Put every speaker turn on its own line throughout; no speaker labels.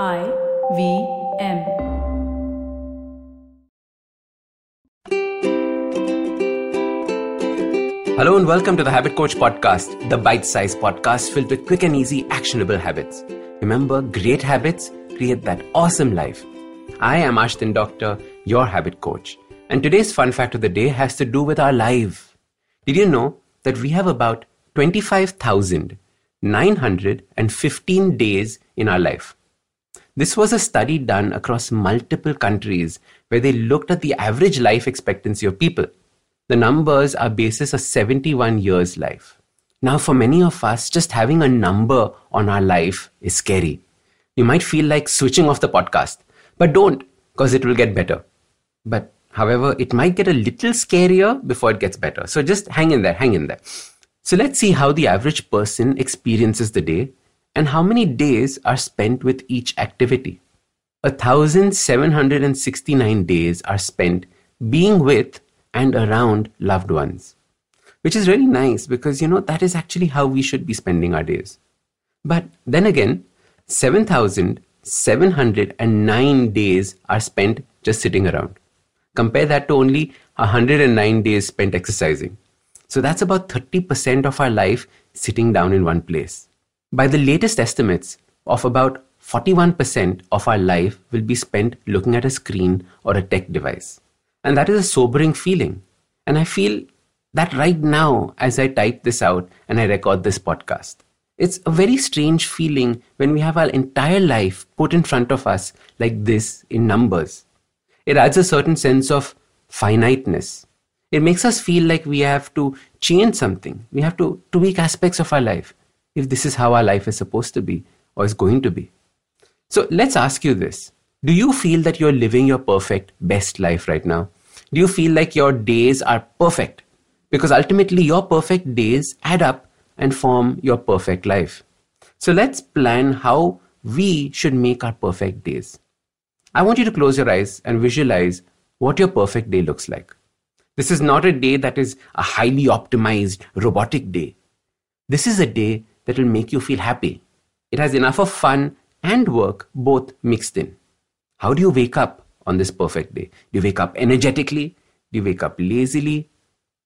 I V M.
Hello and welcome to the Habit Coach Podcast, the bite sized podcast filled with quick and easy, actionable habits. Remember, great habits create that awesome life. I am Ashdin Doctor, your habit coach. And today's fun fact of the day has to do with our life. Did you know that we have about 25,915 days in our life? This was a study done across multiple countries where they looked at the average life expectancy of people. The numbers are basis of 71 years life. Now, for many of us, just having a number on our life is scary. You might feel like switching off the podcast, but don't, because it will get better. But however, it might get a little scarier before it gets better. So just hang in there, hang in there. So let's see how the average person experiences the day and how many days are spent with each activity. 1,769 days are spent being with and around loved ones, which is really nice because, you know, that is actually how we should be spending our days. But then again, 7,709 days are spent just sitting around. Compare that to only 109 days spent exercising. So that's about 30% of our life sitting down in one place. By the latest estimates, of about 41% of our life will be spent looking at a screen or a tech device. And that is a sobering feeling. And I feel that right now, as I type this out and I record this podcast, it's a very strange feeling when we have our entire life put in front of us like this in numbers. It adds a certain sense of finiteness. It makes us feel like we have to change something. We have to tweak aspects of our life if this is how our life is supposed to be or is going to be. So let's ask you this Do you feel that you're living your perfect, best life right now? Do you feel like your days are perfect? Because ultimately, your perfect days add up and form your perfect life. So let's plan how we should make our perfect days. I want you to close your eyes and visualize what your perfect day looks like. This is not a day that is a highly optimized robotic day. This is a day that will make you feel happy. It has enough of fun and work both mixed in. How do you wake up on this perfect day? Do you wake up energetically? Do you wake up lazily?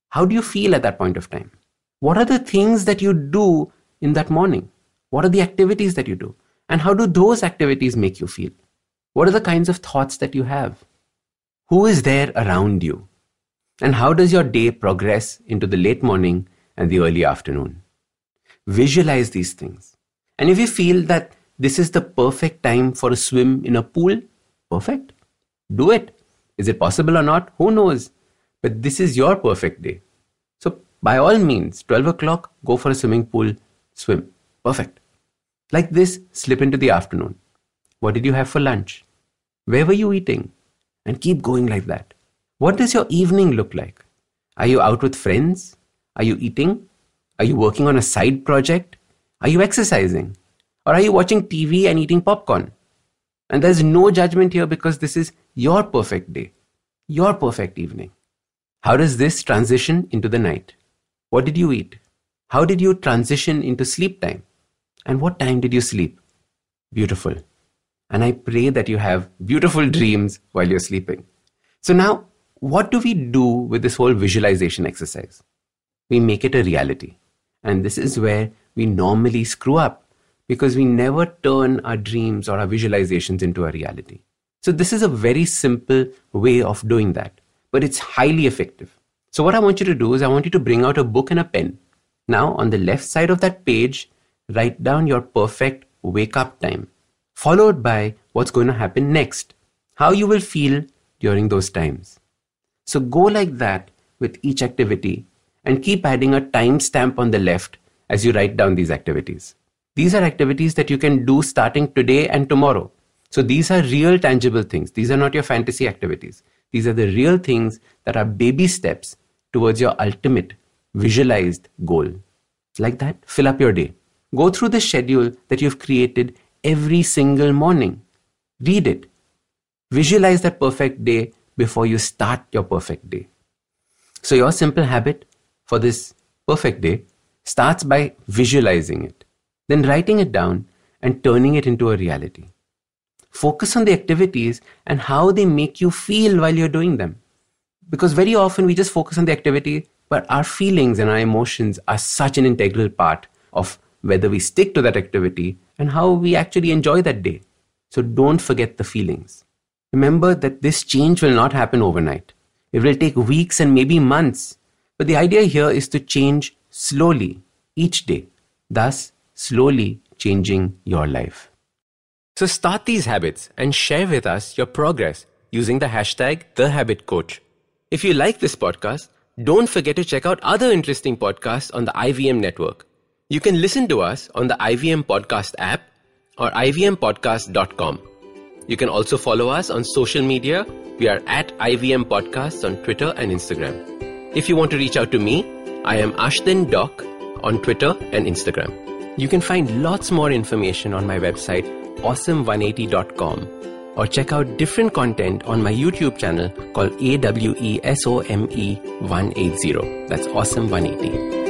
How do you feel at that point of time? What are the things that you do in that morning? What are the activities that you do? And how do those activities make you feel? What are the kinds of thoughts that you have? Who is there around you? And how does your day progress into the late morning and the early afternoon? Visualize these things. And if you feel that this is the perfect time for a swim in a pool, perfect. Do it. Is it possible or not? Who knows? But this is your perfect day. So, by all means, 12 o'clock, go for a swimming pool, swim. Perfect. Like this, slip into the afternoon. What did you have for lunch? Where were you eating? And keep going like that. What does your evening look like? Are you out with friends? Are you eating? Are you working on a side project? Are you exercising? Or are you watching TV and eating popcorn? And there's no judgment here because this is your perfect day, your perfect evening. How does this transition into the night? What did you eat? How did you transition into sleep time? And what time did you sleep? Beautiful. And I pray that you have beautiful dreams while you're sleeping. So now, what do we do with this whole visualization exercise? We make it a reality. And this is where we normally screw up because we never turn our dreams or our visualizations into a reality. So, this is a very simple way of doing that, but it's highly effective. So, what I want you to do is, I want you to bring out a book and a pen. Now, on the left side of that page, write down your perfect wake up time, followed by what's going to happen next, how you will feel during those times. So, go like that with each activity and keep adding a timestamp on the left as you write down these activities. These are activities that you can do starting today and tomorrow. So these are real tangible things. These are not your fantasy activities. These are the real things that are baby steps towards your ultimate visualized goal. Like that, fill up your day. Go through the schedule that you've created every single morning. Read it. Visualize that perfect day before you start your perfect day. So, your simple habit for this perfect day starts by visualizing it, then writing it down and turning it into a reality. Focus on the activities and how they make you feel while you're doing them. Because very often we just focus on the activity, but our feelings and our emotions are such an integral part of whether we stick to that activity and how we actually enjoy that day. So don't forget the feelings. Remember that this change will not happen overnight. It will take weeks and maybe months. But the idea here is to change slowly each day, thus slowly changing your life. So start these habits and share with us your progress using the hashtag TheHabitCoach. If you like this podcast, don't forget to check out other interesting podcasts on the IVM network. You can listen to us on the IVM Podcast app or ivmpodcast.com. You can also follow us on social media. We are at IVM Podcasts on Twitter and Instagram. If you want to reach out to me, I am Ashdin Doc on Twitter and Instagram. You can find lots more information on my website, awesome180.com, or check out different content on my YouTube channel called AWESOME 180. That's Awesome 180.